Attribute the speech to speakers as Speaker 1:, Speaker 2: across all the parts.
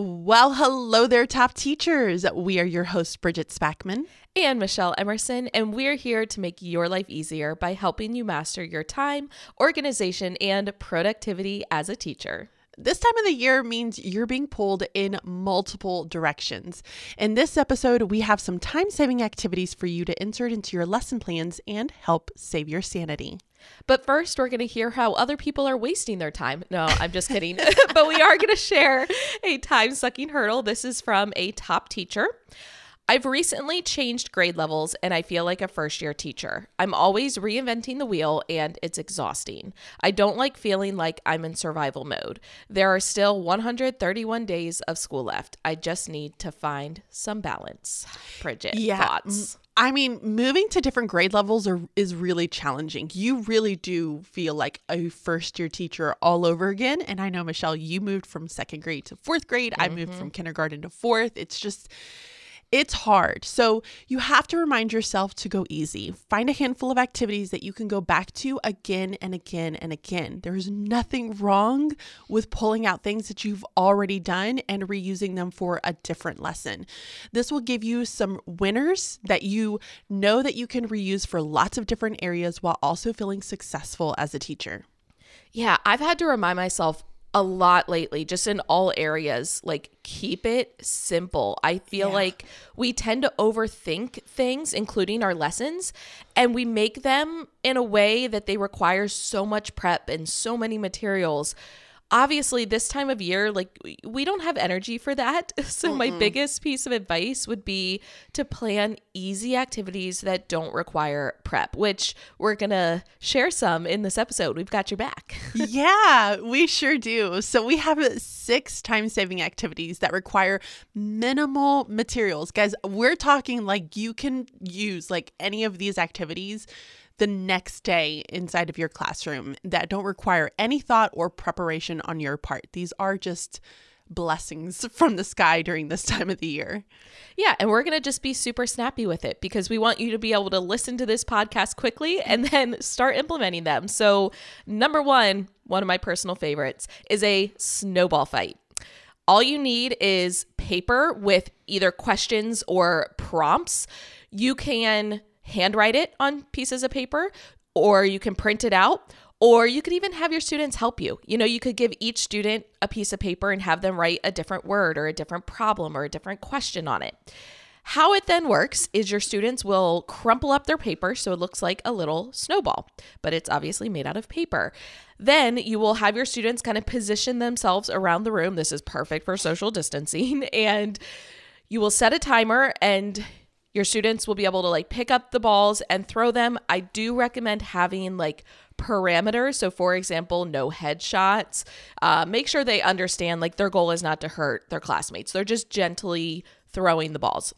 Speaker 1: Well, hello there, top teachers. We are your hosts, Bridget Spackman
Speaker 2: and Michelle Emerson, and we're here to make your life easier by helping you master your time, organization, and productivity as a teacher.
Speaker 1: This time of the year means you're being pulled in multiple directions. In this episode, we have some time saving activities for you to insert into your lesson plans and help save your sanity.
Speaker 2: But first, we're going to hear how other people are wasting their time. No, I'm just kidding. but we are going to share a time sucking hurdle. This is from a top teacher. I've recently changed grade levels and I feel like a first year teacher. I'm always reinventing the wheel and it's exhausting. I don't like feeling like I'm in survival mode. There are still 131 days of school left. I just need to find some balance. Bridget, yeah. thoughts?
Speaker 1: I mean, moving to different grade levels are, is really challenging. You really do feel like a first year teacher all over again. And I know, Michelle, you moved from second grade to fourth grade. Mm-hmm. I moved mm-hmm. from kindergarten to fourth. It's just, it's hard. So you have to remind yourself to go easy. Find a handful of activities that you can go back to again and again and again. There's nothing wrong with pulling out things that you've already done and reusing them for a different lesson. This will give you some winners that you know that you can reuse for lots of different areas while also feeling successful as a teacher.
Speaker 2: Yeah, I've had to remind myself a lot lately, just in all areas. Like, keep it simple. I feel yeah. like we tend to overthink things, including our lessons, and we make them in a way that they require so much prep and so many materials obviously this time of year like we don't have energy for that. So Mm-mm. my biggest piece of advice would be to plan easy activities that don't require prep which we're gonna share some in this episode. We've got your back.
Speaker 1: Yeah we sure do. So we have six time saving activities that require minimal materials. Guys we're talking like you can use like any of these activities the next day inside of your classroom that don't require any thought or preparation on your part. These are just blessings from the sky during this time of the year.
Speaker 2: Yeah, and we're going to just be super snappy with it because we want you to be able to listen to this podcast quickly and then start implementing them. So, number 1, one of my personal favorites is a snowball fight. All you need is paper with either questions or prompts. You can handwrite it on pieces of paper, or you can print it out, or you could even have your students help you. You know, you could give each student a piece of paper and have them write a different word or a different problem or a different question on it. How it then works is your students will crumple up their paper so it looks like a little snowball, but it's obviously made out of paper. Then you will have your students kind of position themselves around the room. This is perfect for social distancing. And you will set a timer and your students will be able to like pick up the balls and throw them. I do recommend having like parameters. So, for example, no headshots. Uh, make sure they understand like their goal is not to hurt their classmates. They're just gently throwing the balls.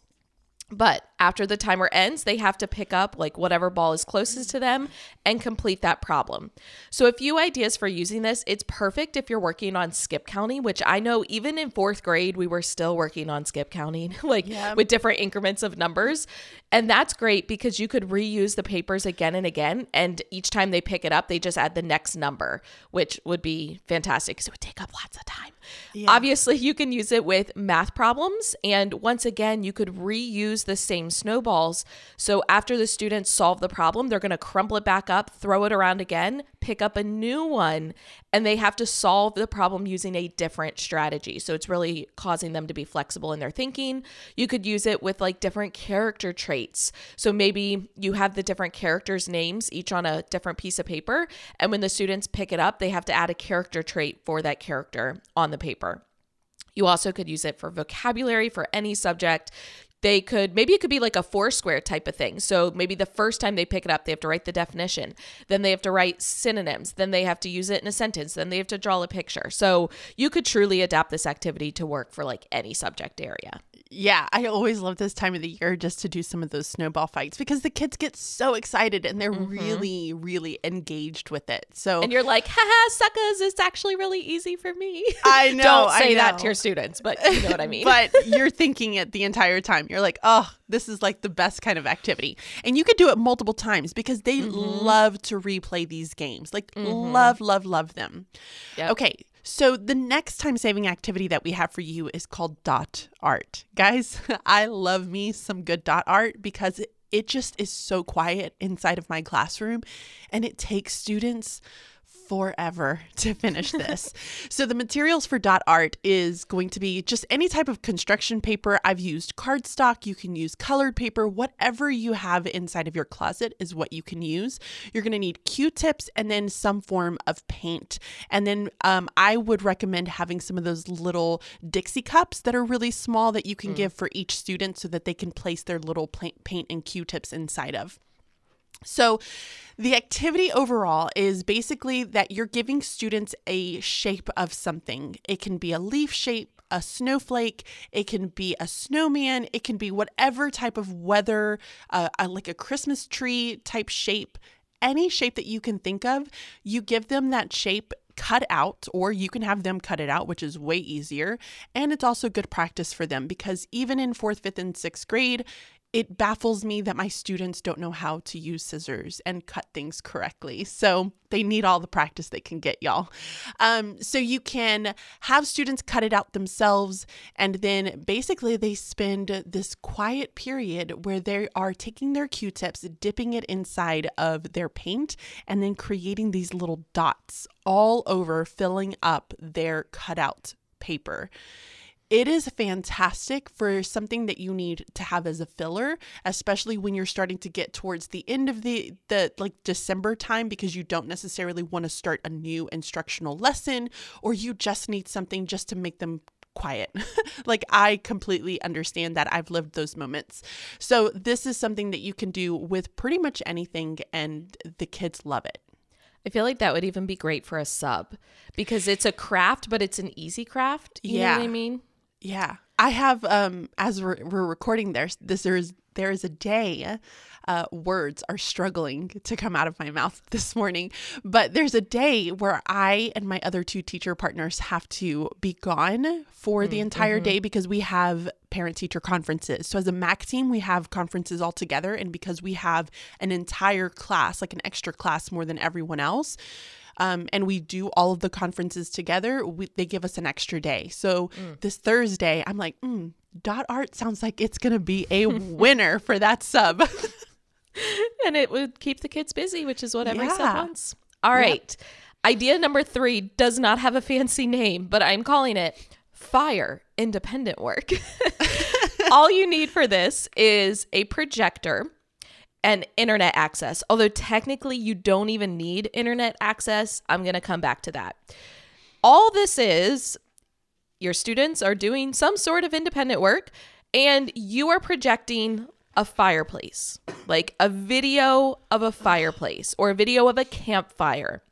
Speaker 2: But after the timer ends, they have to pick up like whatever ball is closest to them and complete that problem. So, a few ideas for using this. It's perfect if you're working on skip counting, which I know even in fourth grade, we were still working on skip counting, like yeah. with different increments of numbers. And that's great because you could reuse the papers again and again. And each time they pick it up, they just add the next number, which would be fantastic because it would take up lots of time. Yeah. Obviously, you can use it with math problems. And once again, you could reuse the same snowballs. So after the students solve the problem, they're going to crumple it back up, throw it around again, pick up a new one, and they have to solve the problem using a different strategy. So it's really causing them to be flexible in their thinking. You could use it with like different character traits. So maybe you have the different characters' names each on a different piece of paper. And when the students pick it up, they have to add a character trait for that character on the paper. You also could use it for vocabulary for any subject they could maybe it could be like a foursquare type of thing. So maybe the first time they pick it up they have to write the definition. Then they have to write synonyms. Then they have to use it in a sentence. Then they have to draw a picture. So you could truly adapt this activity to work for like any subject area
Speaker 1: yeah, I always love this time of the year just to do some of those snowball fights because the kids get so excited and they're mm-hmm. really, really engaged with it. So
Speaker 2: and you're like, haha, suckers, it's actually really easy for me.
Speaker 1: I know.
Speaker 2: Don't
Speaker 1: say
Speaker 2: that to your students, but you know what I mean.
Speaker 1: but you're thinking it the entire time. You're like, oh, this is like the best kind of activity, and you could do it multiple times because they mm-hmm. love to replay these games. Like, mm-hmm. love, love, love them. Yep. Okay, So, the next time saving activity that we have for you is called dot art. Guys, I love me some good dot art because it, just is so quiet inside of my classroom and it takes students forever to finish this. so the materials for dot art is going to be just any type of construction paper. I've used cardstock, you can use colored paper, whatever you have inside of your closet is what you can use. You're going to need Q-tips and then some form of paint. And then um, I would recommend having some of those little Dixie cups that are really small that you can mm. give for each student so that they can place their little paint and Q-tips inside of. So, the activity overall is basically that you're giving students a shape of something. It can be a leaf shape, a snowflake, it can be a snowman, it can be whatever type of weather, uh, like a Christmas tree type shape, any shape that you can think of. You give them that shape cut out, or you can have them cut it out, which is way easier. And it's also good practice for them because even in fourth, fifth, and sixth grade, it baffles me that my students don't know how to use scissors and cut things correctly. So they need all the practice they can get, y'all. Um, so you can have students cut it out themselves, and then basically they spend this quiet period where they are taking their Q tips, dipping it inside of their paint, and then creating these little dots all over, filling up their cutout paper it is fantastic for something that you need to have as a filler especially when you're starting to get towards the end of the the like december time because you don't necessarily want to start a new instructional lesson or you just need something just to make them quiet. like I completely understand that. I've lived those moments. So this is something that you can do with pretty much anything and the kids love it.
Speaker 2: I feel like that would even be great for a sub because it's a craft, but it's an easy craft. You yeah. know what I mean?
Speaker 1: Yeah. I have um as we're, we're recording there this there is there is a day uh, words are struggling to come out of my mouth this morning but there's a day where I and my other two teacher partners have to be gone for mm, the entire mm-hmm. day because we have parent teacher conferences so as a MAC team we have conferences all together and because we have an entire class like an extra class more than everyone else um, and we do all of the conferences together, we, they give us an extra day. So mm. this Thursday, I'm like, mm, dot art sounds like it's going to be a winner for that sub.
Speaker 2: and it would keep the kids busy, which is what every yeah. sub wants. All right. Idea number three does not have a fancy name, but I'm calling it fire independent work. All you need for this is a projector and internet access. Although technically you don't even need internet access, I'm going to come back to that. All this is your students are doing some sort of independent work and you are projecting a fireplace, like a video of a fireplace or a video of a campfire.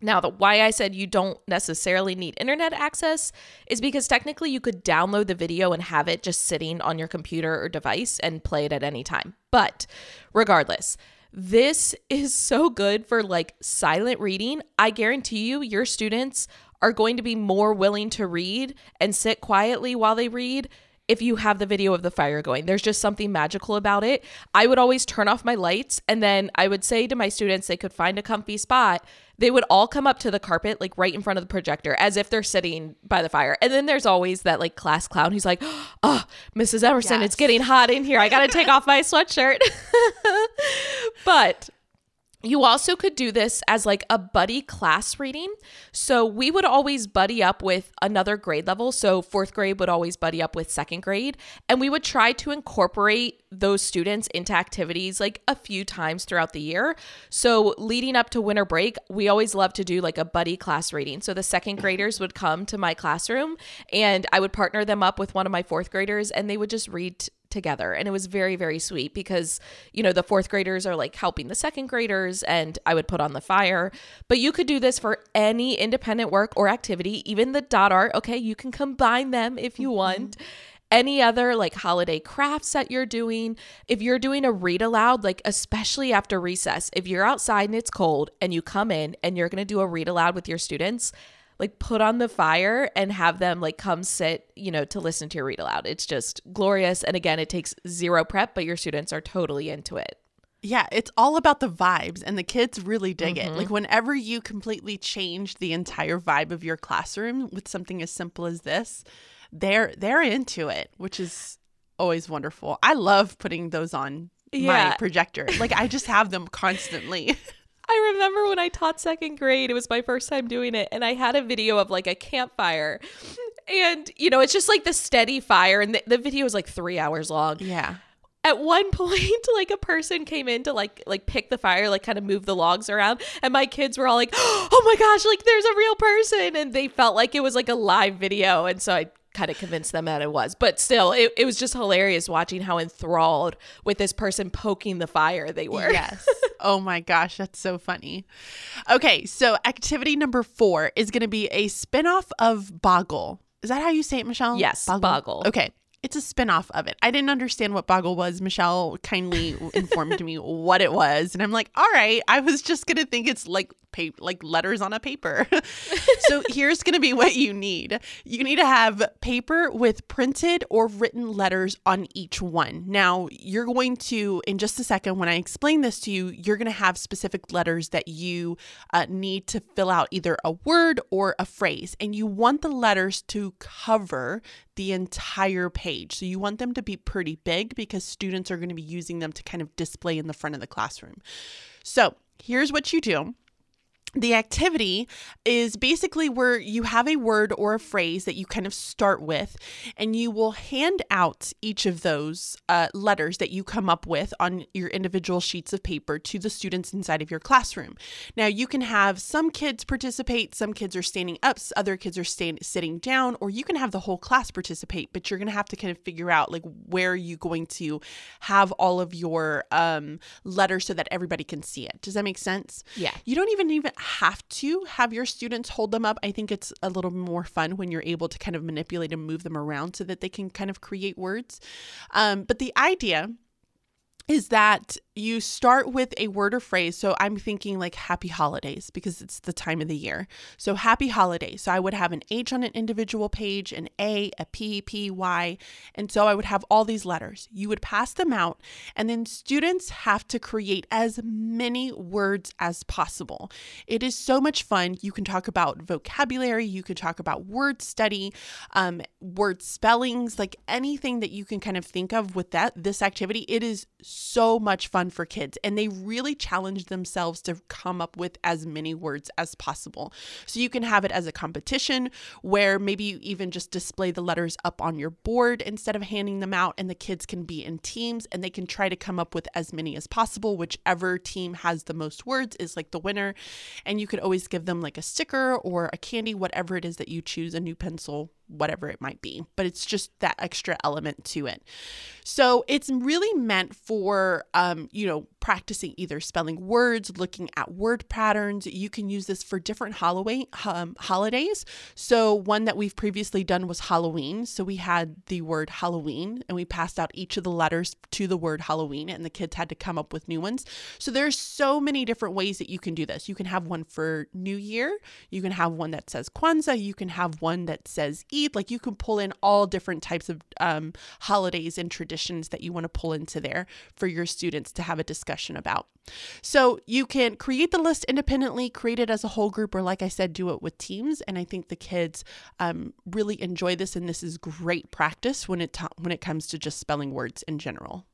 Speaker 2: Now, the why I said you don't necessarily need internet access is because technically you could download the video and have it just sitting on your computer or device and play it at any time. But regardless, this is so good for like silent reading. I guarantee you, your students are going to be more willing to read and sit quietly while they read if you have the video of the fire going. There's just something magical about it. I would always turn off my lights and then I would say to my students they could find a comfy spot. They would all come up to the carpet, like right in front of the projector, as if they're sitting by the fire. And then there's always that like class clown who's like, ah, Oh, Mrs. Emerson, yes. it's getting hot in here. I got to take off my sweatshirt. but you also could do this as like a buddy class reading. So we would always buddy up with another grade level. So fourth grade would always buddy up with second grade. And we would try to incorporate those students into activities like a few times throughout the year. So leading up to winter break, we always love to do like a buddy class reading. So the second graders would come to my classroom and I would partner them up with one of my fourth graders and they would just read together. And it was very very sweet because you know the fourth graders are like helping the second graders and i would put on the fire. But you could do this for any independent work or activity even the dot art okay? You can combine them if you mm-hmm. want. Any other like holiday crafts that you're doing. If you're doing a read aloud like especially after recess if you're outside and it's cold and you come in and you're going to do a read aloud with your students like put on the fire and have them like come sit, you know, to listen to your read aloud. It's just glorious. And again, it takes zero prep, but your students are totally into it.
Speaker 1: Yeah, it's all about the vibes, and the kids really dig it. Like, mm-hmm. whenever you completely change the entire vibe of your classroom with something as simple as this, they're they're into it, which is always wonderful. I love putting those on my
Speaker 2: Yeah.
Speaker 1: projector. Like, I just have them constantly.
Speaker 2: I remember when I taught second grade, it was my first time doing it, and I had a video of like a campfire. And, you know, it's just like the steady fire, and the, the video is like three hours long.
Speaker 1: yeah.
Speaker 2: At one point, like a person came in to like like pick the fire, like kind of move the logs around, and my kids were all like, "Oh my gosh, like there's a real person!" And they felt like it was like a live video, and so I kind of convinced them that it was. But still, it, it was just hilarious watching how enthralled with this person poking the fire they were.
Speaker 1: Yes. oh my gosh, that's so funny. Okay, so activity number four is going to be a spinoff of Boggle. Is that how you say it, Michelle?
Speaker 2: Yes, Boggle.
Speaker 1: Okay. It's a spinoff of it. I didn't understand what Boggle was. Michelle kindly informed me what it was, and I'm like, "All right." I was just gonna think it's like like letters on a paper. so here's gonna be what you need. You need to have paper with printed or written letters on each one. Now you're going to, in just a second, when I explain this to you, you're gonna have specific letters that you uh, need to fill out either a word or a phrase, and you want the letters to cover the entire page. So you want them to be pretty big because students are going to be using them to kind of display in the front of the classroom. So here's what you do. The activity is basically where you have a word or a phrase that you kind of start with, and you will hand out each of those uh, letters that you come up with on your individual sheets of paper to the students inside of your classroom. Now, you can have some kids participate, some kids are standing up, other kids are staying, sitting down, or you can have the whole class participate, but you're going to have to kind of figure out like where are you're going to have all of your um, letters so that everybody can see it. Does that make sense?
Speaker 2: Yeah.
Speaker 1: You don't even even have to have your students hold them up. I think it's a little more fun when you're able to kind of manipulate and move them around so that they can kind of create words. Um, but the idea is that you start with a word or phrase. So I'm thinking like happy holidays because it's the time of the year. So happy holidays. So I would have an H on an individual page, an A, a P, P, Y. And so I would have all these letters. You would pass them out, and then students have to create as many words as possible. It is so much fun. You can talk about vocabulary, you can talk about word study, um, word spellings, like anything that you can kind of think of with that this activity. It is much fun for kids, and they really challenge themselves to come up with as many words as possible. So you can have it as a competition where maybe you even just display the letters up on your board instead of handing them out, and the kids can be in teams and they can try to come up with as many as possible. Whichever team has the most words is like the winner, and you could always give them like a sticker or a candy, whatever it is that you choose, a new pencil, whatever it might be. But it's just that extra element to it. So it's really meant for, um, you know, practicing either spelling words, looking at word patterns. You can use this for different Halloween um, holidays. So one that we've previously done was Halloween. So we had the word Halloween, and we passed out each of the letters to the word Halloween, and the kids had to come up with new ones. So there's so many different ways that you can do this. You can have one for New Year. You can have one that says Kwanzaa. You can have one that says Like you can pull in all different types of um, holidays and traditions that you want to pull into there for your students to have a discussion about. So you can create the list independently, create it as a whole group, or like I said, do it with teams. And I think the kids um, really enjoy this, and this is great practice when it ta- when it comes to just spelling words in general.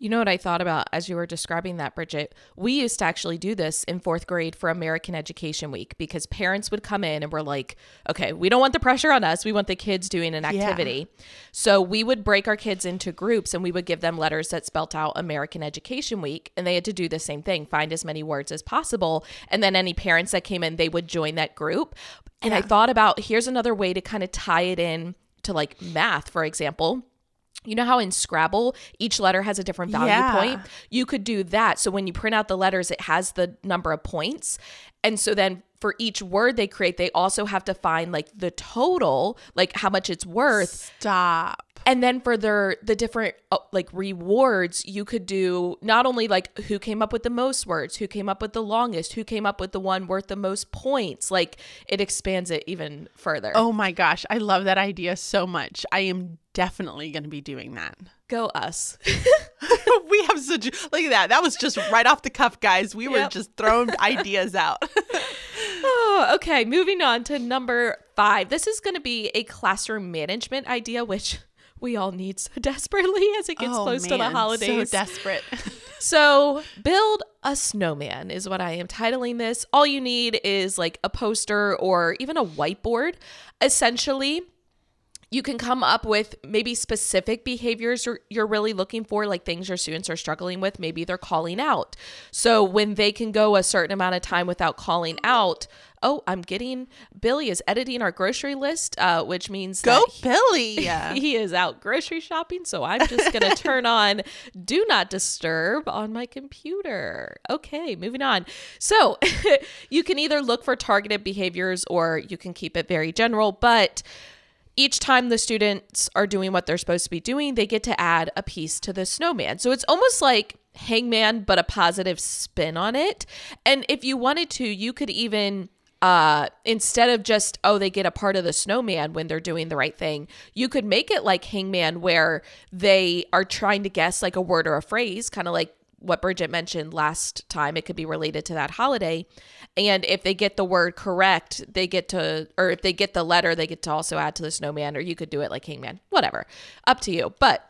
Speaker 2: You know what I thought about as you were describing that, Bridget? We used to actually do this in fourth grade for American Education Week because parents would come in and we're like, okay, we don't want the pressure on us. We want the kids doing an activity. So we would break our kids into groups and we would give them letters that spelt out American Education Week. And they had to do the same thing find as many words as possible. And then any parents that came in, they would join that group. And I thought about here's another way to kind of tie it in to like math, for example. You know how in Scrabble each letter has a different value
Speaker 1: Yeah.
Speaker 2: point? You could do that. So when you print out the letters, it has the number of points. And so then for each word they create, they also have to find like the total, like how much it's worth.
Speaker 1: Stop.
Speaker 2: And then for their the different uh, like rewards, you could do not only like who came up with the most words, who came up with the longest, who came up with the one worth the most points. Like it expands it even further.
Speaker 1: Oh my gosh, I love that idea so much. I am definitely going to be doing that.
Speaker 2: Go us.
Speaker 1: we have such look at that. That was just right off the cuff, guys. We were just throwing ideas out.
Speaker 2: Oh, okay. Moving on to number five. This is going to be a classroom management idea, which we all need so desperately as it gets
Speaker 1: Oh,
Speaker 2: close to the
Speaker 1: man,
Speaker 2: holidays.
Speaker 1: So desperate.
Speaker 2: So, build a snowman is what I am titling this. All you need is like a poster or even a whiteboard. Essentially, you can come up with maybe specific behaviors you're, you're really looking for, like things your students are struggling with. Maybe they're calling out. So, when they can go a certain amount of time without calling out, oh, I'm getting Billy is editing our grocery list, uh, which means
Speaker 1: Go
Speaker 2: he-
Speaker 1: Billy.
Speaker 2: he is out grocery shopping, so I'm just going to turn on do not disturb on my computer. Okay, moving on. So, you can either look for targeted behaviors or you can keep it very general, but each time the students are doing what they're supposed to be doing, they get to add a piece to the snowman. So it's almost like hangman, but a positive spin on it. And if you wanted to, you could even uh instead of just oh they get a part of the snowman when they're doing the right thing you could make it like hangman where they are trying to guess like a word or a phrase kind of like what Bridget mentioned last time, it could be related to that holiday. And if they get the word correct, they get to, or if they get the letter, they get to also add to the snowman, or you could do it like hangman, whatever, up to you. But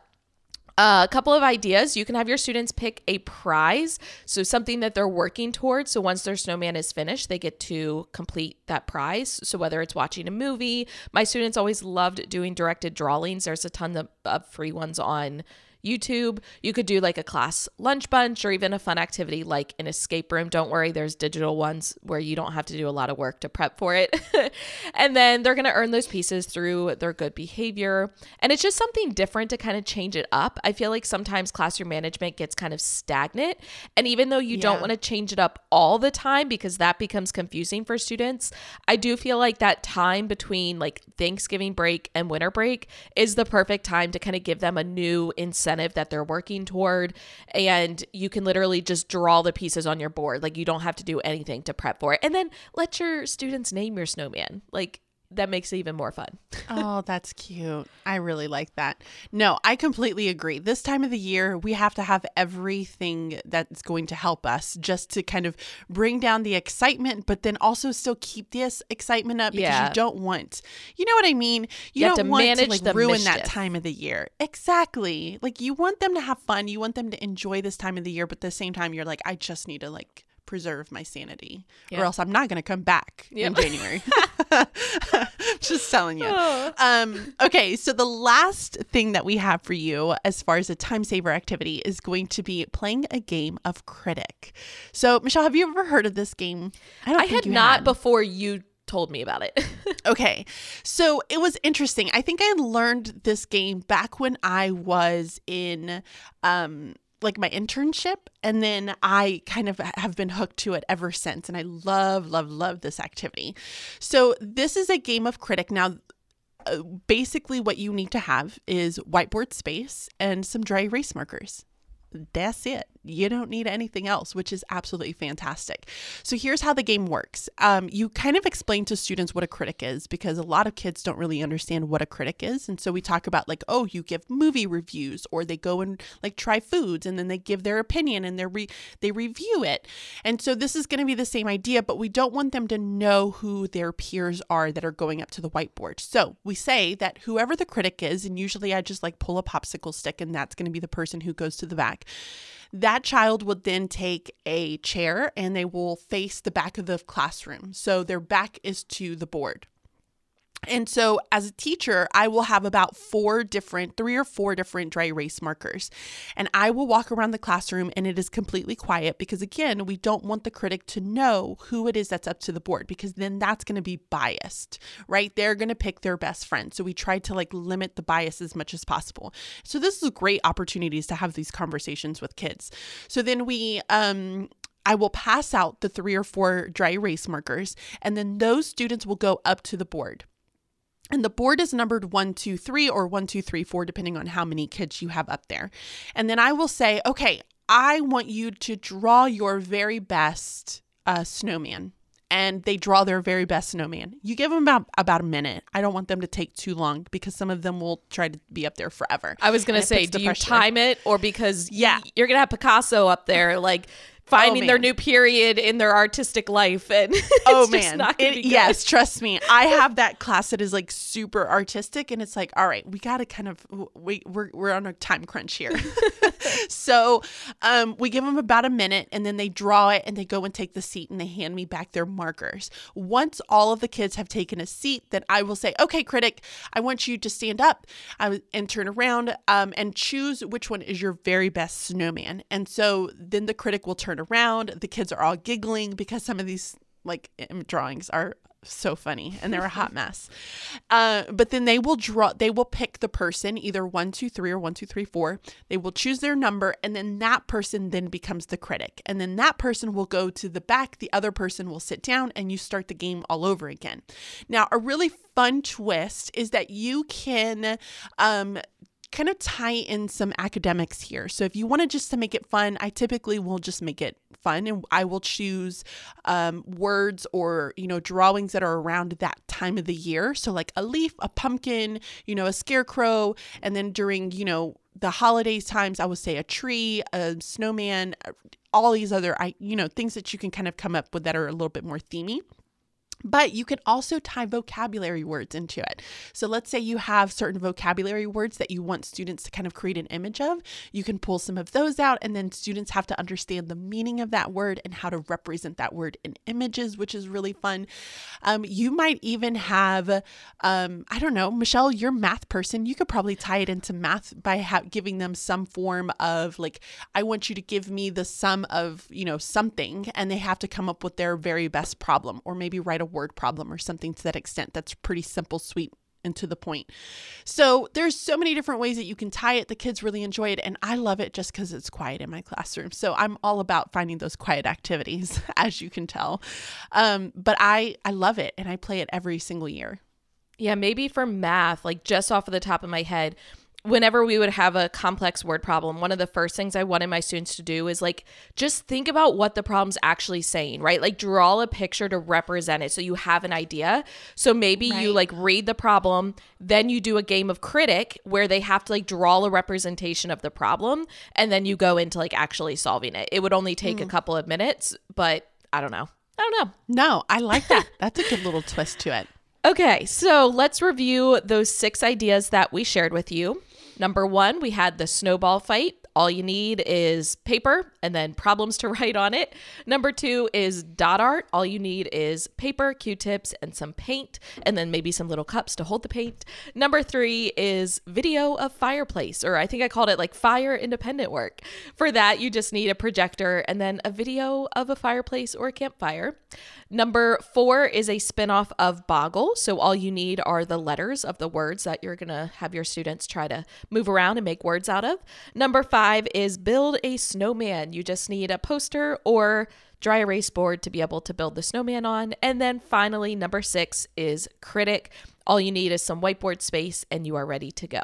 Speaker 2: uh, a couple of ideas. You can have your students pick a prize, so something that they're working towards. So once their snowman is finished, they get to complete that prize. So whether it's watching a movie, my students always loved doing directed drawings. There's a ton of, of free ones on YouTube. You could do like a class lunch bunch or even a fun activity like an escape room. Don't worry, there's digital ones where you don't have to do a lot of work to prep for it. and then they're going to earn those pieces through their good behavior. And it's just something different to kind of change it up. I feel like sometimes classroom management gets kind of stagnant. And even though you don't want to change it up all the time because that becomes confusing for students, I do feel like that time between like Thanksgiving break and winter break is the perfect time to kind of give them a new incentive that they're working toward. And you can literally just draw the pieces on your board. Like you don't have to do anything to prep for it. And then let your students name your snowman. Like that makes it even more fun.
Speaker 1: oh, that's cute. I really like that. No, I completely agree. This time of the year, we have to have everything that's going to help us just to kind of bring down the excitement, but then also still keep this excitement up because
Speaker 2: Yeah.
Speaker 1: you don't want, you know what I mean? You,
Speaker 2: You
Speaker 1: don't want to like ruin that time of the year. Exactly. Like you want them to have fun. You want them to enjoy this time of the year, but at the same time, you're like, I just need to like preserve my sanity
Speaker 2: Yeah.
Speaker 1: or else I'm not going to come back in January. Just telling you.
Speaker 2: Oh.
Speaker 1: Um, okay, so the last thing that we have for you as far as a time saver activity is going to be playing a game of critic. So, Michelle, have you ever heard of this game? don't
Speaker 2: I had not
Speaker 1: had.
Speaker 2: before you told me about it.
Speaker 1: Okay. So it was interesting. I think I learned this game back when I was in um like my internship and then I kind of have been hooked to it ever since and I love love love this activity. So this is a game of critic now uh, basically what you need to have is whiteboard space and some dry erase markers. That's it. You don't need anything else, which is absolutely fantastic. So here's how the game works. Um, you kind of explain to students what a critic is because a lot of kids don't really understand what a critic is. And so we talk about like, oh, you give movie reviews, or they go and like try foods, and then they give their opinion and they re- they review it. And so this is going to be the same idea, but we don't want them to know who their peers are that are going up to the whiteboard. So we say that whoever the critic is, and usually I just like pull a popsicle stick, and that's going to be the person who goes to the back. That child would then take a chair and they will face the back of the classroom. So their back is to the board. And so, as a teacher, I will have about four different, three or four different dry erase markers. And I will walk around the classroom and it is completely quiet because, again, we don't want the critic to know who it is that's up to the board because then that's going to be biased, right? They're going to pick their best friend. So, we try to like limit the bias as much as possible. So, this is a great opportunities to have these conversations with kids. So, then we, um, I will pass out the three or four dry erase markers, and then those students will go up to the board. And the board is numbered one, two, three, or one, two, three, four, depending on how many kids you have up there. And then I will say, okay, I want you to draw your very best uh, snowman. and they draw their very best snowman. You give them about about a minute. I don't want them to take too long because some of them will try to be up there forever.
Speaker 2: I was gonna
Speaker 1: And
Speaker 2: say, do you
Speaker 1: pressure.
Speaker 2: time it or because
Speaker 1: Yeah.
Speaker 2: you're gonna have Picasso up there like finding their new period in their artistic life and
Speaker 1: oh man. It- yes trust me. I have that class that is like super artistic and it's like all right we gotta kind of wait we're, we're on a time crunch here. So um, we give them about a minute and then they draw it and they go and take the seat and they hand me back their markers. Once all of the kids have taken a seat then i will say okay critic i want you to stand up and turn around um, and choose which one is your very best snowman. And so then the critic will turn around. The kids are all giggling because some of these like drawings are so funny and they're a hot mess. Uh, but then they will draw they will pick the person either one two three or one two three four. They will choose their number and then that person then becomes the critic. And then that person will go to the back. The other person will sit down and you start the game all over again. Now a really fun twist is that you can um, kind of tie in some academics here. So if you wanted just to make it fun, I typically will just make it fun and I will choose um, words or, you know, drawings that are around that time of the year. So like a leaf, a pumpkin, you know, a scarecrow. And then during, you know, the holidays times, I would say a tree, a snowman, all these other, I, you know, things that you can kind of come up with that are a little bit more themey. But you can also tie vocabulary words into it. So let's say you have certain vocabulary words that you want students to kind of create an image of. You can pull some of those out, and then students have to understand the meaning of that word and how to represent that word in images, which is really fun. Um, you might even have, um, I don't know, Michelle, you're math person. You could probably tie it into math by ha- giving them some form of like, I want you to give me the sum of, you know, something, and they have to come up with their very best problem, or maybe write a word problem or something to that extent. That's pretty simple, sweet, and to the point. So there's so many different ways that you can tie it. The kids really enjoy it, and I love it just because it's quiet in my classroom. So I'm all about finding those quiet activities, as you can tell. Um, but I I love it, and I play it every single year.
Speaker 2: Yeah, maybe for math, like just off of the top of my head, whenever we would have a complex word problem, one of the first things I wanted my students to do is like just think about what the problem's actually saying, right? Like draw a picture to represent it so you have an idea. So maybe you like read the problem, then you do a game of critic where they have to like draw a representation of the problem and then you go into like actually solving it. It would only take a hmm. couple of minutes, but I don't know. I don't know.
Speaker 1: No, I like that. That's a good little twist to it.
Speaker 2: Okay, so let's review those six ideas that we shared with you. Number one, we had the snowball fight. All you need is paper and then problems to write on it. Number two is dot art. All you need is paper, q tips, and some paint, and then maybe some little cups to hold the paint. Number three is video of fireplace, or I think I called it like fire independent work. For that, you just need a projector and then a video of a fireplace or a campfire. Number four is a spinoff of Boggle. So all you need are the letters of the words that you're going to have your students try to move around and make words out of. Number five is build a snowman. You just need a poster or dry erase board to be able to build the snowman on. And then finally, number six is critic. All you need is some whiteboard space and you are ready to go.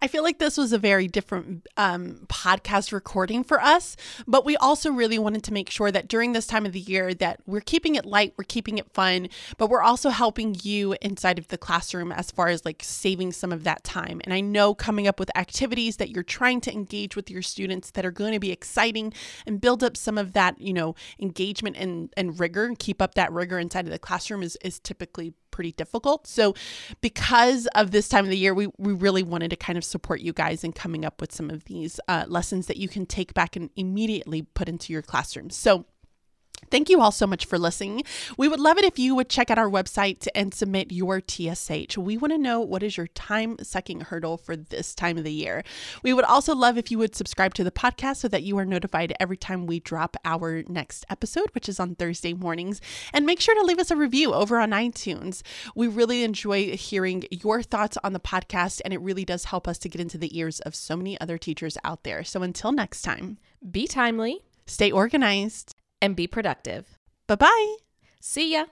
Speaker 1: I feel like this was a very different um, podcast recording for us, but we also really wanted to make sure that during this time of the year that we're keeping it light, we're keeping it fun, but we're also helping you inside of the classroom as far as like saving some of that time. And I know coming up with activities that you're trying to engage with your students that are going to be exciting and build up some of that, you know, engagement and, and rigor and keep up that rigor inside of the classroom is, is typically pretty difficult. So, because of this time of the year, we, we really wanted to kind of support you guys in coming up with some of these uh, lessons that you can take back and immediately put into your classroom. So, Thank you all so much for listening. We would love it if you would check out our website and submit your TSH. We want to know what is your time sucking hurdle for this time of the year. We would also love if you would subscribe to the podcast so that you are notified every time we drop our next episode, which is on Thursday mornings. And make sure to leave us a review over on iTunes. We really enjoy hearing your thoughts on the podcast, and it really does help us to get into the ears of so many other teachers out there. So until next time,
Speaker 2: Be timely
Speaker 1: stay organized.
Speaker 2: And be productive.
Speaker 1: Bye bye.
Speaker 2: See ya.